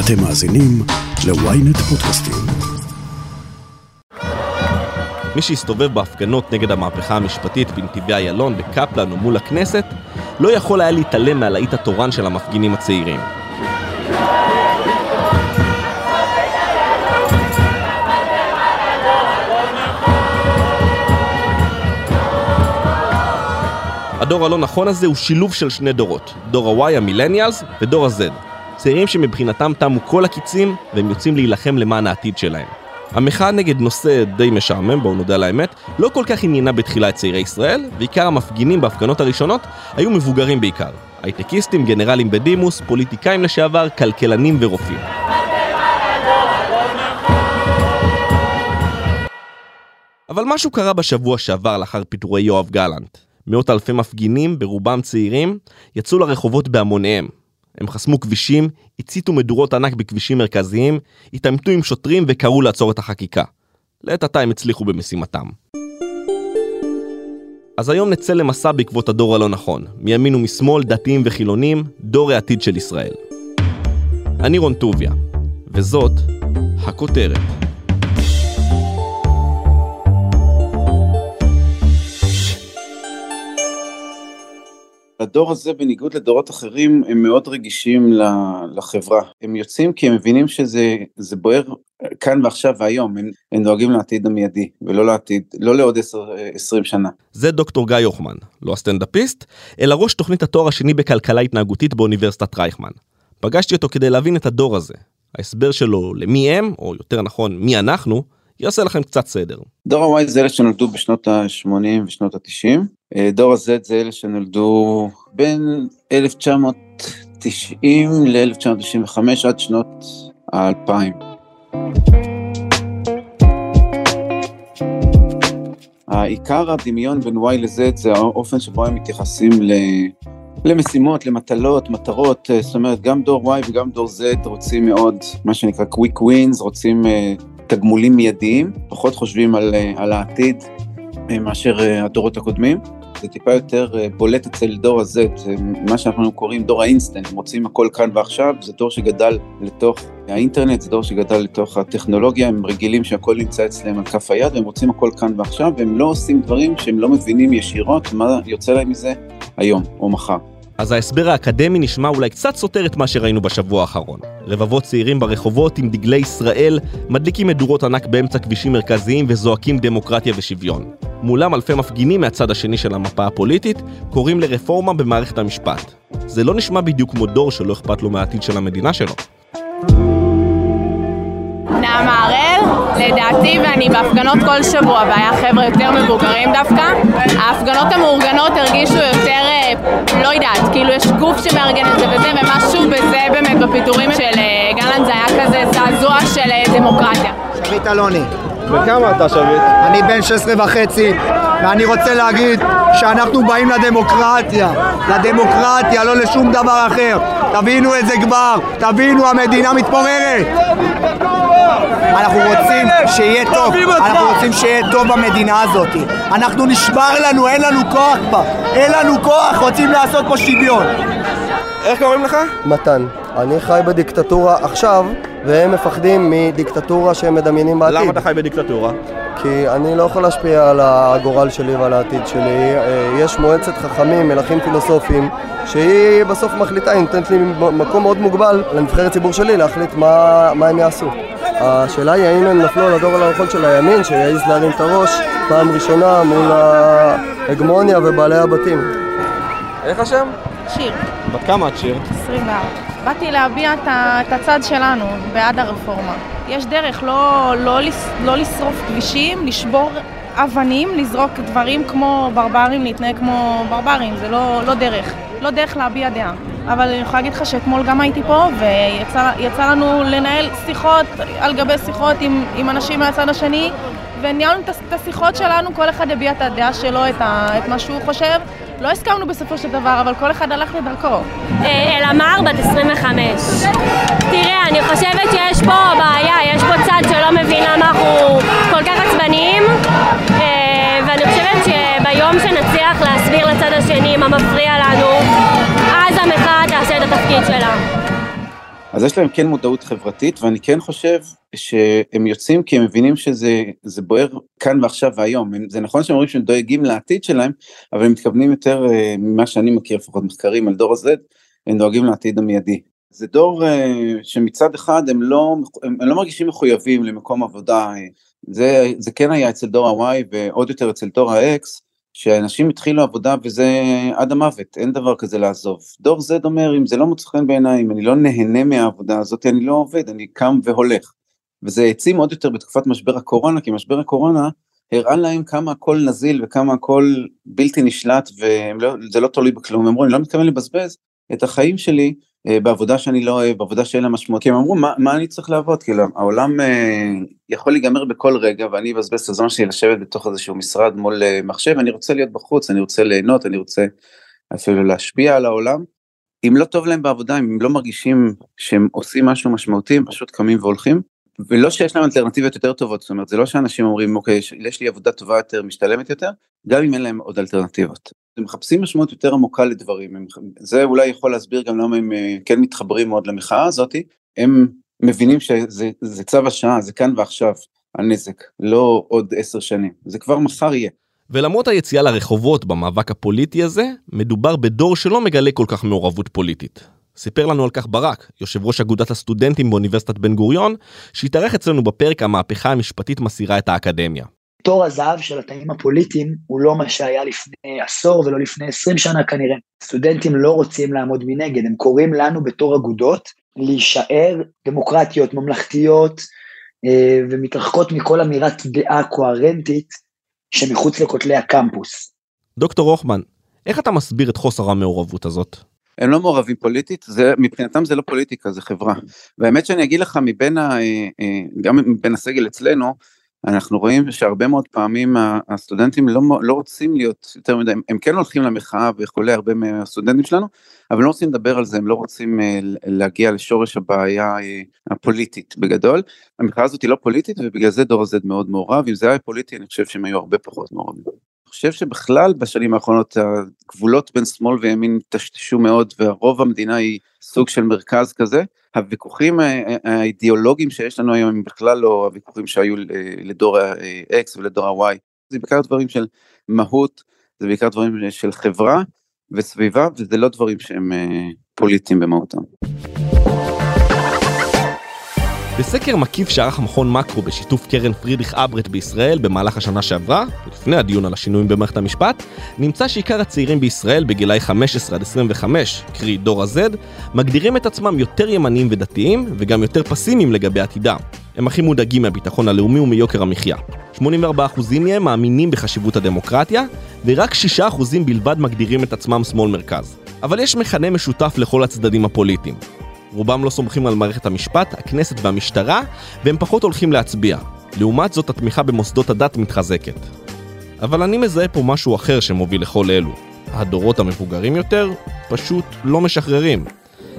אתם מאזינים ל-ynet פודקאסטים. מי שהסתובב בהפגנות נגד המהפכה המשפטית בנתיבי איילון, בקפלן או מול הכנסת, לא יכול היה להתעלם מהלהיט התורן של המפגינים הצעירים. הדור הלא נכון הזה הוא שילוב של שני דורות, דור ה-Y המילניאלס ודור ה-Z. צעירים שמבחינתם תמו כל הקיצים והם יוצאים להילחם למען העתיד שלהם. המחאה נגד נושא די משעמם, בואו נודה על האמת, לא כל כך עניינה בתחילה את צעירי ישראל, ועיקר המפגינים בהפגנות הראשונות היו מבוגרים בעיקר. הייטקיסטים, גנרלים בדימוס, פוליטיקאים לשעבר, כלכלנים ורופאים. אבל משהו קרה בשבוע שעבר לאחר פיטורי יואב גלנט. מאות אלפי מפגינים, ברובם צעירים, יצאו לרחובות בהמוניהם. הם חסמו כבישים, הציתו מדורות ענק בכבישים מרכזיים, התעמתו עם שוטרים וקראו לעצור את החקיקה. לעת עתה הם הצליחו במשימתם. אז היום נצא למסע בעקבות הדור הלא נכון, מימין ומשמאל, דתיים וחילונים, דור העתיד של ישראל. אני רון טוביה, וזאת הכותרת. הדור הזה, בניגוד לדורות אחרים, הם מאוד רגישים לחברה. הם יוצאים כי הם מבינים שזה בוער כאן ועכשיו והיום, הם, הם דואגים לעתיד המיידי, ולא לעתיד, לא לעוד עשרים שנה. זה דוקטור גיא הוחמן, לא הסטנדאפיסט, אלא ראש תוכנית התואר השני בכלכלה התנהגותית באוניברסיטת רייכמן. פגשתי אותו כדי להבין את הדור הזה. ההסבר שלו למי הם, או יותר נכון, מי אנחנו, יעשה לכם קצת סדר. דור ה-Y זה אלה שנולדו בשנות ה-80 ושנות ה-90. אה, דור ה-Z זה אלה שנולדו בין 1990 ל-1995 עד שנות ה-2000. העיקר הדמיון בין Y ל-Z זה האופן שבו הם מתייחסים ל... למשימות, למטלות, מטרות, אה, זאת אומרת גם דור Y וגם דור Z רוצים מאוד מה שנקרא quick wins, רוצים uh, תגמולים מיידיים, פחות חושבים על, אה, על העתיד מאשר אה, הדורות הקודמים. זה טיפה יותר אה, בולט אצל דור זה מה שאנחנו קוראים דור האינסטנט, הם רוצים הכל כאן ועכשיו, זה דור שגדל לתוך האינטרנט, זה דור שגדל לתוך הטכנולוגיה, הם רגילים שהכל נמצא אצלם על כף היד, והם רוצים הכל כאן ועכשיו, והם לא עושים דברים שהם לא מבינים ישירות מה יוצא להם מזה היום או מחר. אז ההסבר האקדמי נשמע אולי קצת סותר את מה שראינו בשבוע האחרון. רבבות צעירים ברחובות עם דגלי ישראל מדליקים מדורות ענק באמצע כבישים מרכזיים וזועקים דמוקרטיה ושוויון. מולם אלפי מפגינים מהצד השני של המפה הפוליטית קוראים לרפורמה במערכת המשפט. זה לא נשמע בדיוק כמו דור שלא אכפת לו מהעתיד של המדינה שלו. נעמה הראל, לדעתי, ואני בהפגנות כל שבוע, והיה חבר'ה יותר מבוגרים דווקא, ההפגנות המאורגנות הרגישו יותר, אה, לא יודעת, כאילו יש גוף שמארגן את זה וזה, ומשהו בזה באמת, בפיטורים של אה, גלנט זה היה כזה זעזוע של אה, דמוקרטיה. שרית אלוני. וכמה אתה שביט? אני בן 16 וחצי, ואני רוצה להגיד שאנחנו באים לדמוקרטיה, לדמוקרטיה, לא לשום דבר אחר. תבינו את זה כבר, תבינו, המדינה מתפוררת. אנחנו רוצים שיהיה טוב, אנחנו רוצים שיהיה טוב במדינה הזאת. אנחנו נשבר לנו, אין לנו כוח כבר, אין לנו כוח, רוצים לעשות פה שוויון. איך קוראים לך? מתן. אני חי בדיקטטורה עכשיו, והם מפחדים מדיקטטורה שהם מדמיינים בעתיד. למה אתה חי בדיקטטורה? כי אני לא יכול להשפיע על הגורל שלי ועל העתיד שלי. אה, יש מועצת חכמים, מלכים פילוסופיים, שהיא בסוף מחליטה, היא נותנת לי מקום מאוד מוגבל לנבחרת ציבור שלי להחליט מה, מה הם יעשו. השאלה היא האם הם נפלו על הדור הנכון של הימין, שיעז להרים את הראש פעם ראשונה מול ההגמוניה ובעלי הבתים. איך השם? שיר. בת כמה את שיר? 24. באתי להביע את הצד שלנו בעד הרפורמה. יש דרך לא, לא, לא לשרוף כבישים, לשבור אבנים, לזרוק דברים כמו ברברים, להתנהג כמו ברברים, זה לא, לא דרך. לא דרך להביע דעה. אבל אני יכולה להגיד לך שאתמול גם הייתי פה, ויצא לנו לנהל שיחות על גבי שיחות עם, עם אנשים מהצד השני, וניהלנו את השיחות שלנו, כל אחד הביע את הדעה שלו, את, ה, את מה שהוא חושב. לא הסכמנו בסופו של דבר, אבל כל אחד הלך לדרכו. אה, אלעמר, בת 25. תראה, אני חושבת שיש פה בעיה, יש פה צד שלא מבין למה אנחנו כל כך עצבניים, אה, ואני חושבת שביום שנצליח להסביר לצד השני מה מפריע לנו, המחאה תעשה את התפקיד שלה. אז יש להם כן מודעות חברתית, ואני כן חושב שהם יוצאים כי הם מבינים שזה בוער כאן ועכשיו והיום. זה נכון שהם אומרים שהם דואגים לעתיד שלהם, אבל הם מתכוונים יותר אה, ממה שאני מכיר, לפחות מחקרים על דור ה-Z, הם דואגים לעתיד המיידי. זה דור אה, שמצד אחד הם לא, הם, הם לא מרגישים מחויבים למקום עבודה, זה, זה כן היה אצל דור ה-Y ועוד יותר אצל דור ה-X, שאנשים התחילו עבודה וזה עד המוות, אין דבר כזה לעזוב. דור Z אומר, אם זה לא מוצא חן בעיניי, אם אני לא נהנה מהעבודה הזאת, אני לא עובד, אני קם והולך. וזה העצים עוד יותר בתקופת משבר הקורונה, כי משבר הקורונה הראה להם כמה הכל נזיל וכמה הכל בלתי נשלט וזה לא תלוי בכלום. הם אמרו, אני לא מתכוון לבזבז את החיים שלי בעבודה שאני לא אוהב, בעבודה שאין לה משמעות, כי הם אמרו, מה, מה אני צריך לעבוד? כאילו, העולם אה, יכול להיגמר בכל רגע, ואני אבזבז את הזמן שלי לשבת בתוך איזשהו משרד מול אה, מחשב, אני רוצה להיות בחוץ, אני רוצה ליהנות, אני רוצה אפילו להשפיע על העולם. אם לא טוב להם בעבודה, אם הם לא מרגישים שהם עושים משהו משמעותי, הם פשוט קמים והולכים. ולא שיש להם אלטרנטיביות יותר טובות, זאת אומרת, זה לא שאנשים אומרים, אוקיי, יש לי עבודה טובה יותר, משתלמת יותר, גם אם אין להם עוד אלטרנטיבות. הם מחפשים משמעות יותר עמוקה לדברים, הם, זה אולי יכול להסביר גם למה הם אה, כן מתחברים מאוד למחאה הזאתי, הם מבינים שזה צו השעה, זה כאן ועכשיו, הנזק, לא עוד עשר שנים, זה כבר מחר יהיה. ולמרות היציאה לרחובות במאבק הפוליטי הזה, מדובר בדור שלא מגלה כל כך מעורבות פוליטית. סיפר לנו על כך ברק, יושב ראש אגודת הסטודנטים באוניברסיטת בן גוריון, שהתארח אצלנו בפרק המהפכה המשפטית מסעירה את האקדמיה. תור הזהב של התאים הפוליטיים הוא לא מה שהיה לפני עשור ולא לפני עשרים שנה כנראה. סטודנטים לא רוצים לעמוד מנגד, הם קוראים לנו בתור אגודות להישאר דמוקרטיות, ממלכתיות, אה, ומתרחקות מכל אמירת דעה קוהרנטית שמחוץ לכותלי הקמפוס. דוקטור הוכמן, איך אתה מסביר את חוסר המעורבות הזאת? הם לא מעורבים פוליטית, זה, מבחינתם זה לא פוליטיקה, זה חברה. והאמת שאני אגיד לך, מבין ה, אה, אה, גם מבין הסגל אצלנו, אנחנו רואים שהרבה מאוד פעמים הסטודנטים לא, לא רוצים להיות יותר מדי, הם כן הולכים למחאה וכולי, הרבה מהסטודנטים שלנו, אבל לא רוצים לדבר על זה, הם לא רוצים אה, להגיע לשורש הבעיה הפוליטית בגדול. המחאה הזאת היא לא פוליטית ובגלל זה דור הזד מאוד מעורב, אם זה היה פוליטי אני חושב שהם היו הרבה פחות מעורבים. חושב שבכלל בשנים האחרונות הגבולות בין שמאל וימין טשטשו מאוד והרוב המדינה היא סוג של מרכז כזה. הוויכוחים האידיאולוגיים שיש לנו היום הם בכלל לא הוויכוחים שהיו לדור ה-X ולדור ה-Y. זה בעיקר דברים של מהות, זה בעיקר דברים של חברה וסביבה וזה לא דברים שהם אה, פוליטיים במהותם. בסקר מקיף שערך מכון מקרו בשיתוף קרן פרידריך אברט בישראל במהלך השנה שעברה, לפני הדיון על השינויים במערכת המשפט, נמצא שעיקר הצעירים בישראל בגילאי 15 עד 25, קרי דור ה-Z, מגדירים את עצמם יותר ימניים ודתיים, וגם יותר פסימיים לגבי עתידם. הם הכי מודאגים מהביטחון הלאומי ומיוקר המחיה. 84% מהם מאמינים בחשיבות הדמוקרטיה, ורק 6% בלבד מגדירים את עצמם שמאל מרכז. אבל יש מכנה משותף לכל הצדדים הפוליטיים. רובם לא סומכים על מערכת המשפט, הכנסת והמשטרה, והם פחות הולכים להצביע. לעומת זאת, התמיכה במוסדות הדת מתחזקת. אבל אני מזהה פה משהו אחר שמוביל לכל אלו. הדורות המבוגרים יותר פשוט לא משחררים.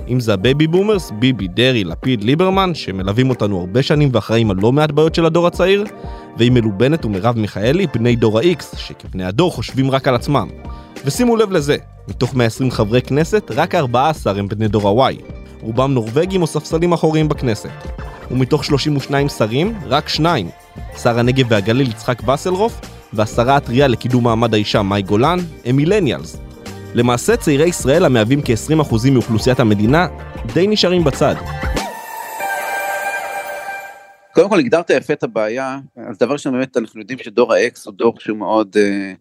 אם זה ה baby boomers, ביבי, דרעי, לפיד, ליברמן, שמלווים אותנו הרבה שנים ואחראים על לא מעט בעיות של הדור הצעיר, ואם אלו בנט ומרב מיכאלי, בני דור ה-X, שכבני הדור חושבים רק על עצמם. ושימו לב לזה, מתוך 120 חברי כנסת, רק 14 הם בני דור ה-Y. רובם נורבגים או ספסלים אחוריים בכנסת. ומתוך 32 שרים, רק שניים. שר הנגב והגליל יצחק וסרלאוף, והשרה הטריה לקידום מעמד האישה מאי גולן, הם מילניאלס. למעשה צעירי ישראל המהווים כ-20% מאוכלוסיית המדינה, די נשארים בצד. קודם כל הגדרת יפה את הבעיה, אז דבר ראשון באמת אנחנו יודעים שדור ה-X הוא דור שהוא מאוד uh,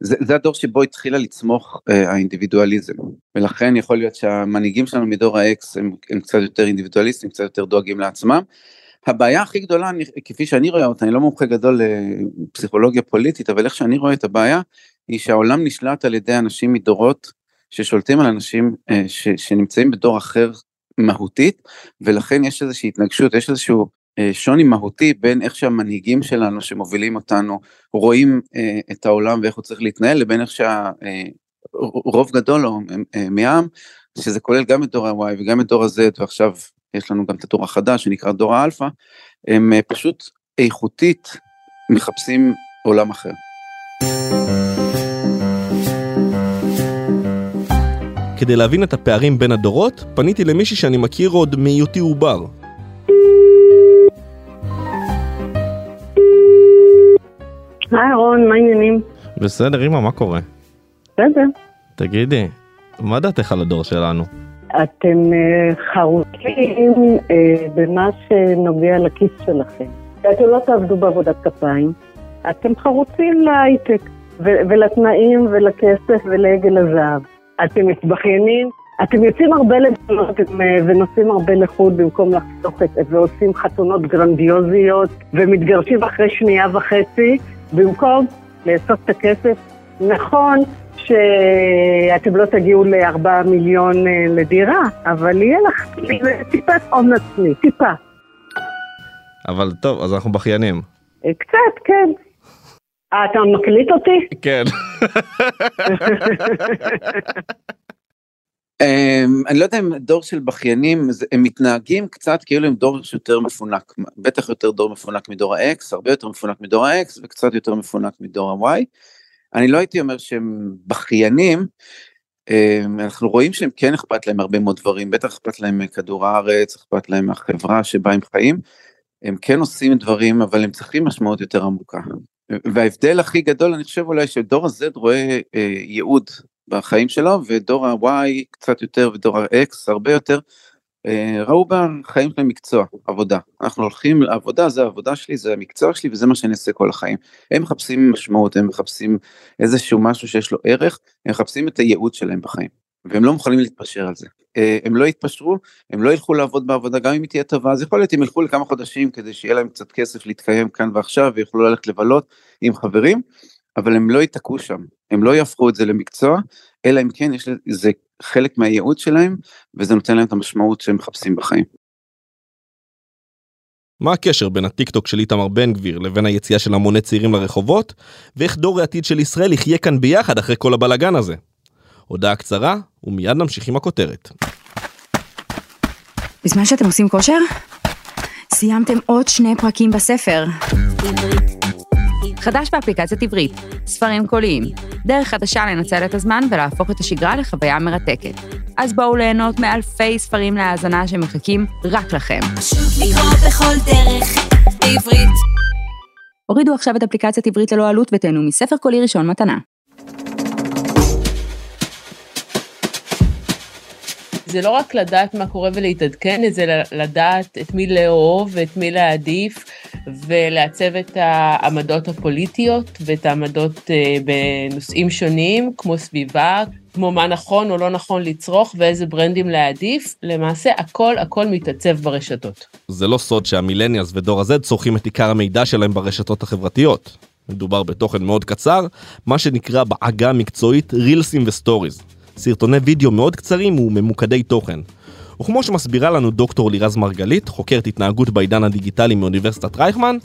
זה, זה הדור שבו התחילה לצמוח אה, האינדיבידואליזם ולכן יכול להיות שהמנהיגים שלנו מדור האקס הם, הם קצת יותר אינדיבידואליסטים קצת יותר דואגים לעצמם. הבעיה הכי גדולה אני, כפי שאני רואה אותה אני לא מומחה גדול לפסיכולוגיה פוליטית אבל איך שאני רואה את הבעיה היא שהעולם נשלט על ידי אנשים מדורות ששולטים על אנשים אה, ש, שנמצאים בדור אחר מהותית ולכן יש איזושהי התנגשות יש איזשהו אה, שוני מהותי בין איך שהמנהיגים שלנו שמובילים אותנו רואים אה, את העולם ואיך הוא צריך להתנהל לבין איך שהרוב אה, גדול או מהעם שזה כולל גם את דור ה-Y וגם את דור ה-Z ועכשיו יש לנו גם את הדור החדש שנקרא דור האלפא הם פשוט איכותית מחפשים עולם אחר. כדי להבין את הפערים בין הדורות, פניתי למישהי שאני מכיר עוד מהיותי עובר. היי רון, מה העניינים? בסדר, אמא, מה קורה? בסדר. תגידי, מה דעתך על הדור שלנו? אתם אה, חרוצים אה, במה שנוגע לכיס שלכם. אתם לא תעבדו בעבודת כפיים, אתם חרוצים להייטק, ולתנאים ולכסף ולעגל הזהב. אתם מתבכיינים, אתם יוצאים הרבה לבנות אה, ונוסעים הרבה לחו"ל במקום לחסוך את זה, ועושים חתונות גרנדיוזיות, ומתגרשים אחרי שנייה וחצי, במקום לאסוף את הכסף. נכון שאתם לא תגיעו לארבעה מיליון אה, לדירה, אבל יהיה לך טיפת הון עצמי, טיפה. אבל טוב, אז אנחנו בכיינים. אה, קצת, כן. אה, אתה מקליט אותי? כן. אמ, אני לא יודע אם דור של בכיינים, הם מתנהגים קצת כאילו הם דור שיותר מפונק, בטח יותר דור מפונק מדור ה-X, הרבה יותר מפונק מדור ה-X וקצת יותר מפונק מדור ה-Y. אני לא הייתי אומר שהם בכיינים, אמ, אנחנו רואים שהם כן אכפת להם הרבה מאוד דברים, בטח אכפת להם מכדור הארץ, אכפת להם מהחברה שבה הם חיים, הם כן עושים דברים אבל הם צריכים משמעות יותר עמוקה. וההבדל הכי גדול אני חושב אולי שדור ה-Z רואה אה, ייעוד בחיים שלו ודור ה-Y קצת יותר ודור ה-X הרבה יותר אה, ראו בחיים שלהם מקצוע עבודה. אנחנו הולכים לעבודה זה העבודה שלי זה המקצוע שלי וזה מה שאני אעשה כל החיים. הם מחפשים משמעות הם מחפשים איזשהו משהו שיש לו ערך הם מחפשים את הייעוד שלהם בחיים והם לא מוכנים להתפשר על זה. אה, הם לא יתפשרו הם לא ילכו לעבוד בעבודה גם אם היא תהיה טובה. אז יכול להיות הם ילכו לכמה חודשים כדי שיהיה להם קצת כסף להתקיים כאן ועכשיו ויוכלו ללכת לבלות עם חברים אבל הם לא ייתקעו שם, הם לא יהפכו את זה למקצוע, אלא אם כן יש לזה חלק מהייעוד שלהם, וזה נותן להם את המשמעות שהם מחפשים בחיים. מה הקשר בין הטיקטוק של איתמר בן גביר לבין היציאה של המוני צעירים לרחובות, ואיך דור העתיד של ישראל יחיה כאן ביחד אחרי כל הבלאגן הזה? הודעה קצרה, ומיד נמשיך עם הכותרת. בזמן שאתם עושים כושר, סיימתם עוד שני פרקים בספר. חדש באפליקציית עברית, ספרים קוליים, דרך חדשה לנצל את הזמן ולהפוך את השגרה לחוויה מרתקת. אז בואו ליהנות מאלפי ספרים להאזנה שמחכים רק לכם. הורידו עכשיו את אפליקציית עברית ללא עלות ותהנו מספר קולי ראשון מתנה. זה לא רק לדעת מה קורה ולהתעדכן, זה לדעת את מי לאהוב ואת מי להעדיף, ולעצב את העמדות הפוליטיות ואת העמדות אה, בנושאים שונים, כמו סביבה, כמו מה נכון או לא נכון לצרוך ואיזה ברנדים להעדיף, למעשה הכל הכל מתעצב ברשתות. זה לא סוד שה millennials ודור ה-Z צורכים את עיקר המידע שלהם ברשתות החברתיות. מדובר בתוכן מאוד קצר, מה שנקרא בעגה המקצועית רילסים ו stories. סרטוני וידאו מאוד קצרים וממוקדי תוכן. וכמו שמסבירה לנו דוקטור לירז מרגלית, חוקרת התנהגות בעידן הדיגיטלי מאוניברסיטת רייכמן,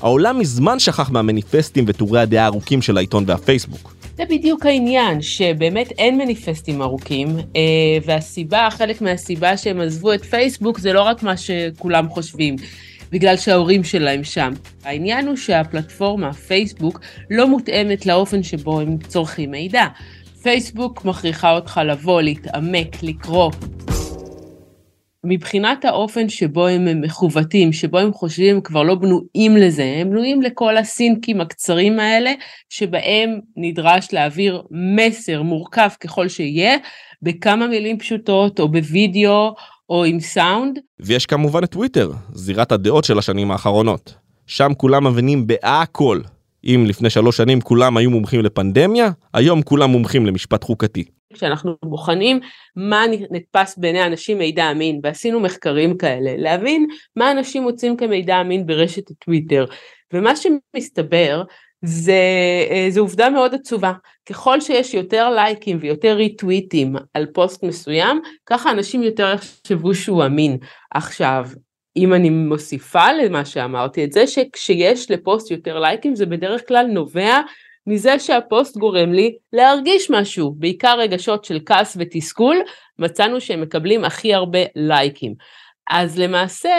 העולם מזמן שכח מהמניפסטים וטורי הדעה הארוכים של העיתון והפייסבוק. זה בדיוק העניין, שבאמת אין מניפסטים ארוכים, אה, והסיבה, חלק מהסיבה שהם עזבו את פייסבוק זה לא רק מה שכולם חושבים. בגלל שההורים שלהם שם. העניין הוא שהפלטפורמה, פייסבוק, לא מותאמת לאופן שבו הם צורכים מידע. פייסבוק מכריחה אותך לבוא, להתעמק, לקרוא. מבחינת האופן שבו הם מכוותים, שבו הם חושבים, הם כבר לא בנויים לזה, הם בנויים לכל הסינקים הקצרים האלה, שבהם נדרש להעביר מסר מורכב ככל שיהיה, בכמה מילים פשוטות, או בווידאו, או עם סאונד. ויש כמובן את טוויטר, זירת הדעות של השנים האחרונות. שם כולם מבינים בהכל אם לפני שלוש שנים כולם היו מומחים לפנדמיה, היום כולם מומחים למשפט חוקתי. כשאנחנו בוחנים מה נתפס בעיני אנשים מידע אמין, ועשינו מחקרים כאלה, להבין מה אנשים מוצאים כמידע אמין ברשת הטוויטר, ומה שמסתבר זה, אה, זה עובדה מאוד עצובה. ככל שיש יותר לייקים ויותר ריטוויטים על פוסט מסוים, ככה אנשים יותר יחשבו שהוא אמין. עכשיו, אם אני מוסיפה למה שאמרתי את זה שכשיש לפוסט יותר לייקים זה בדרך כלל נובע מזה שהפוסט גורם לי להרגיש משהו, בעיקר רגשות של כעס ותסכול, מצאנו שהם מקבלים הכי הרבה לייקים. אז למעשה,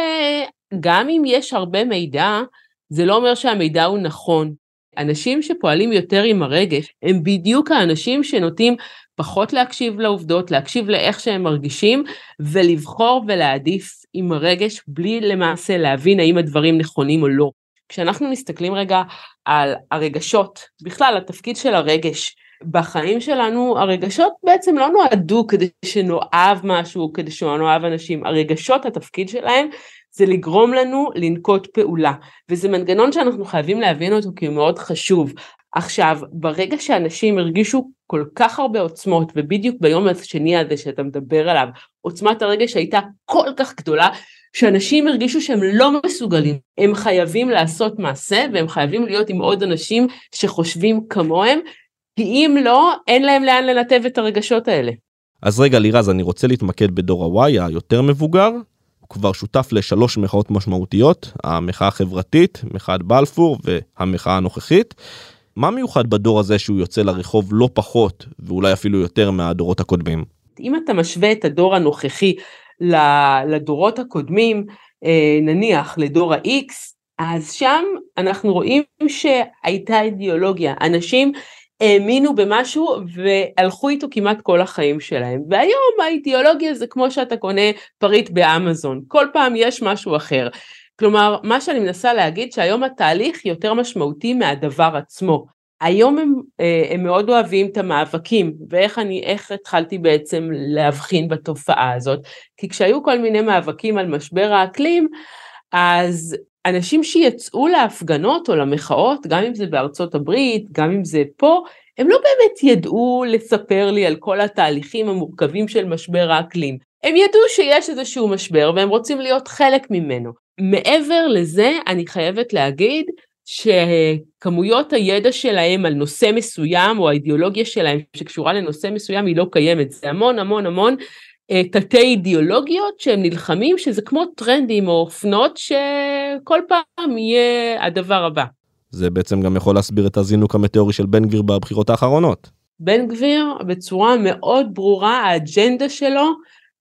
גם אם יש הרבה מידע, זה לא אומר שהמידע הוא נכון. אנשים שפועלים יותר עם הרגש הם בדיוק האנשים שנוטים פחות להקשיב לעובדות, להקשיב לאיך שהם מרגישים, ולבחור ולהעדיף עם הרגש, בלי למעשה להבין האם הדברים נכונים או לא. כשאנחנו מסתכלים רגע על הרגשות, בכלל התפקיד של הרגש בחיים שלנו, הרגשות בעצם לא נועדו כדי שנאהב משהו, כדי שנאהב אנשים, הרגשות התפקיד שלהם זה לגרום לנו לנקוט פעולה, וזה מנגנון שאנחנו חייבים להבין אותו כי הוא מאוד חשוב. עכשיו, ברגע שאנשים הרגישו כל כך הרבה עוצמות, ובדיוק ביום השני הזה שאתה מדבר עליו, עוצמת הרגש הייתה כל כך גדולה, שאנשים הרגישו שהם לא מסוגלים, הם חייבים לעשות מעשה והם חייבים להיות עם עוד אנשים שחושבים כמוהם, כי אם לא, אין להם לאן לנתב את הרגשות האלה. אז רגע לירז, אני רוצה להתמקד בדור ה-Y היותר מבוגר, הוא כבר שותף לשלוש מחאות משמעותיות, המחאה החברתית, מחאת בלפור והמחאה הנוכחית. מה מיוחד בדור הזה שהוא יוצא לרחוב לא פחות ואולי אפילו יותר מהדורות הקודמים? אם אתה משווה את הדור הנוכחי לדורות הקודמים, אה, נניח לדור ה-X, אז שם אנחנו רואים שהייתה אידיאולוגיה, אנשים האמינו במשהו והלכו איתו כמעט כל החיים שלהם. והיום האידיאולוגיה זה כמו שאתה קונה פריט באמזון, כל פעם יש משהו אחר. כלומר, מה שאני מנסה להגיד שהיום התהליך יותר משמעותי מהדבר עצמו. היום הם, אה, הם מאוד אוהבים את המאבקים, ואיך אני, איך התחלתי בעצם להבחין בתופעה הזאת? כי כשהיו כל מיני מאבקים על משבר האקלים, אז אנשים שיצאו להפגנות או למחאות, גם אם זה בארצות הברית, גם אם זה פה, הם לא באמת ידעו לספר לי על כל התהליכים המורכבים של משבר האקלים. הם ידעו שיש איזשהו משבר והם רוצים להיות חלק ממנו. מעבר לזה, אני חייבת להגיד שכמויות הידע שלהם על נושא מסוים או האידיאולוגיה שלהם שקשורה לנושא מסוים היא לא קיימת. זה המון המון המון אה, תתי אידיאולוגיות שהם נלחמים שזה כמו טרנדים או אופנות שכל פעם יהיה הדבר הבא. זה בעצם גם יכול להסביר את הזינוק המטאורי של בן גביר בבחירות האחרונות. בן גביר בצורה מאוד ברורה האג'נדה שלו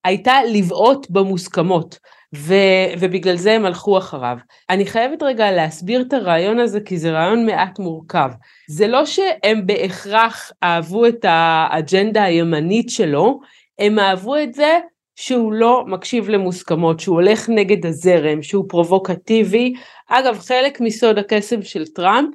הייתה לבעוט במוסכמות. ו, ובגלל זה הם הלכו אחריו. אני חייבת רגע להסביר את הרעיון הזה כי זה רעיון מעט מורכב. זה לא שהם בהכרח אהבו את האג'נדה הימנית שלו, הם אהבו את זה שהוא לא מקשיב למוסכמות, שהוא הולך נגד הזרם, שהוא פרובוקטיבי. אגב, חלק מסוד הקסם של טראמפ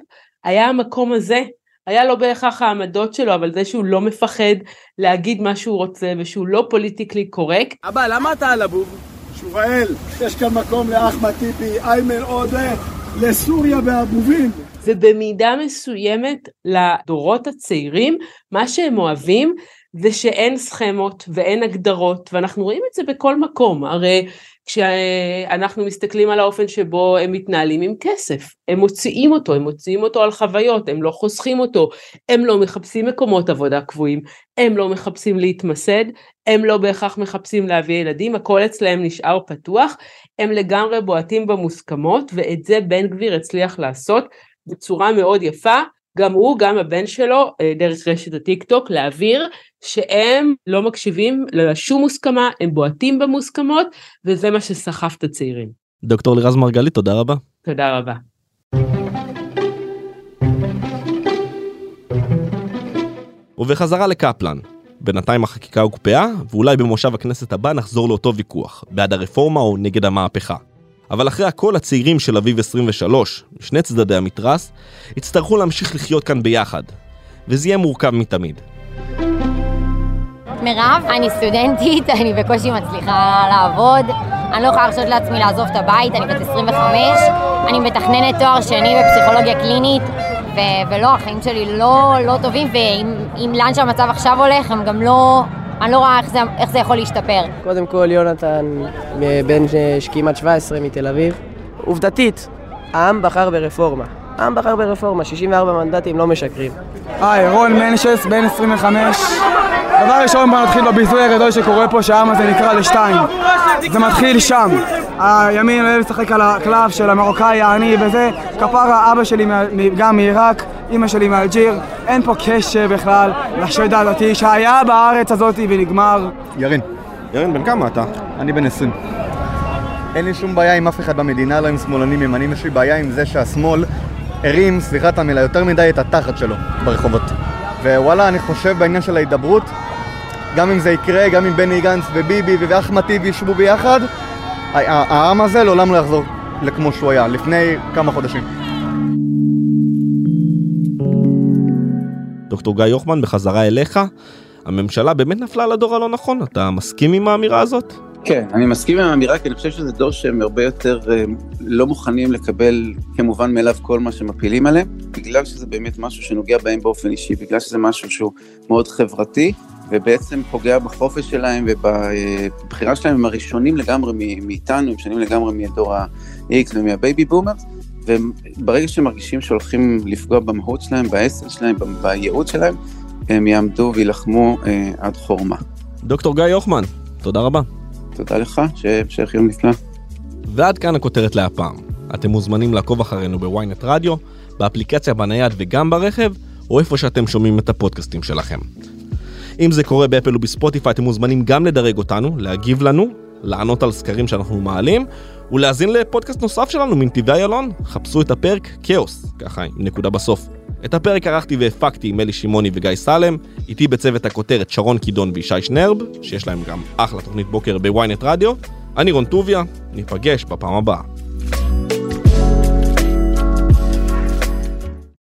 היה המקום הזה, היה לא בהכרח העמדות שלו, אבל זה שהוא לא מפחד להגיד מה שהוא רוצה ושהוא לא פוליטיקלי קורקט. אבא, למה אתה על הבוב? שוראל, יש כאן מקום לאחמד טיבי, איימן עודה, לסוריה והבובים. ובמידה מסוימת לדורות הצעירים, מה שהם אוהבים זה שאין סכמות ואין הגדרות, ואנחנו רואים את זה בכל מקום, הרי כשאנחנו מסתכלים על האופן שבו הם מתנהלים עם כסף, הם מוציאים אותו, הם מוציאים אותו על חוויות, הם לא חוסכים אותו, הם לא מחפשים מקומות עבודה קבועים, הם לא מחפשים להתמסד, הם לא בהכרח מחפשים להביא ילדים, הכל אצלם נשאר פתוח, הם לגמרי בועטים במוסכמות, ואת זה בן גביר הצליח לעשות בצורה מאוד יפה, גם הוא, גם הבן שלו, אה, דרך רשת הטיק טוק, להעביר שהם לא מקשיבים לשום מוסכמה, הם בועטים במוסכמות, וזה מה שסחף את הצעירים. דוקטור לירז מרגלית, תודה רבה. תודה רבה. ובחזרה לקפלן. בינתיים החקיקה הוקפאה, ואולי במושב הכנסת הבא נחזור לאותו ויכוח, בעד הרפורמה או נגד המהפכה. אבל אחרי הכל הצעירים של אביב 23, משני צדדי המתרס, יצטרכו להמשיך לחיות כאן ביחד, וזה יהיה מורכב מתמיד. מירב, אני סטודנטית, אני בקושי מצליחה לעבוד, אני לא יכולה להרשות לעצמי לעזוב את הבית, אני בת 25, אני מתכננת תואר שני בפסיכולוגיה קלינית, ו- ולא, החיים שלי לא, לא טובים, ואם לאן שהמצב עכשיו הולך, הם גם לא... אני לא רואה איך זה, איך זה יכול להשתפר. קודם כל, יונתן, בן כמעט 17 מתל אביב. עובדתית, העם בחר ברפורמה. העם בחר ברפורמה, 64 מנדטים לא משקרים. היי, רון מנשס, בן 25. דבר ראשון בוא נתחיל בביזוי הגדול שקורה פה, שהעם הזה נקרא לשתיים. זה מתחיל שם. הימין אוהב לשחק על הקלף של המרוקאי העני וזה. כפרה, אבא שלי גם מעיראק, אימא שלי מאלג'יר. אין פה קשר בכלל לשד הדתי שהיה בארץ הזאת ונגמר. ירין. ירין, בן כמה אתה? אני בן 20. אין לי שום בעיה עם אף אחד במדינה, לא עם שמאלנים ימנים, יש לי בעיה עם זה שהשמאל הרים, סליחה את המילה, יותר מדי את התחת שלו ברחובות. ווואלה, אני חושב בעניין של ההידברות, גם אם זה יקרה, גם אם בני גנץ וביבי ואחמד טיבי ישבו ביחד, העם הזה לעולם לא יחזור לכמו שהוא היה, לפני כמה חודשים. דוקטור גיא יוחמן, בחזרה אליך. הממשלה באמת נפלה על הדור הלא נכון, אתה מסכים עם האמירה הזאת? כן, אני מסכים עם האמירה, כי אני חושב שזה דור שהם הרבה יותר אה, לא מוכנים לקבל כמובן מאליו כל מה שמפילים עליהם, בגלל שזה באמת משהו שנוגע בהם באופן אישי, בגלל שזה משהו שהוא מאוד חברתי, ובעצם פוגע בחופש שלהם ובבחירה שלהם, הם שונים לגמרי מאיתנו, הם שונים לגמרי מהדור ה-X ומה baby boomers, וברגע שהם מרגישים שהולכים לפגוע במהות שלהם, בעסק שלהם, בייעוד שלהם, הם יעמדו וילחמו אה, עד חורמה. דוקטור גיא יוחמן, תודה רבה. תודה לך, שהמשך יום נפלא. ועד כאן הכותרת להפעם. אתם מוזמנים לעקוב אחרינו בוויינט רדיו, באפליקציה בנייד וגם ברכב, או איפה שאתם שומעים את הפודקאסטים שלכם. אם זה קורה באפל ובספוטיפיי, אתם מוזמנים גם לדרג אותנו, להגיב לנו, לענות על סקרים שאנחנו מעלים, ולהאזין לפודקאסט נוסף שלנו מנתיבי איילון, חפשו את הפרק כאוס, ככה עם נקודה בסוף. את הפרק ערכתי והפקתי עם אלי שמעוני וגיא סלם, איתי בצוות הכותרת שרון קידון וישי שנרב, שיש להם גם אחלה תוכנית בוקר בוויינט רדיו. אני רון טוביה, ניפגש בפעם הבאה.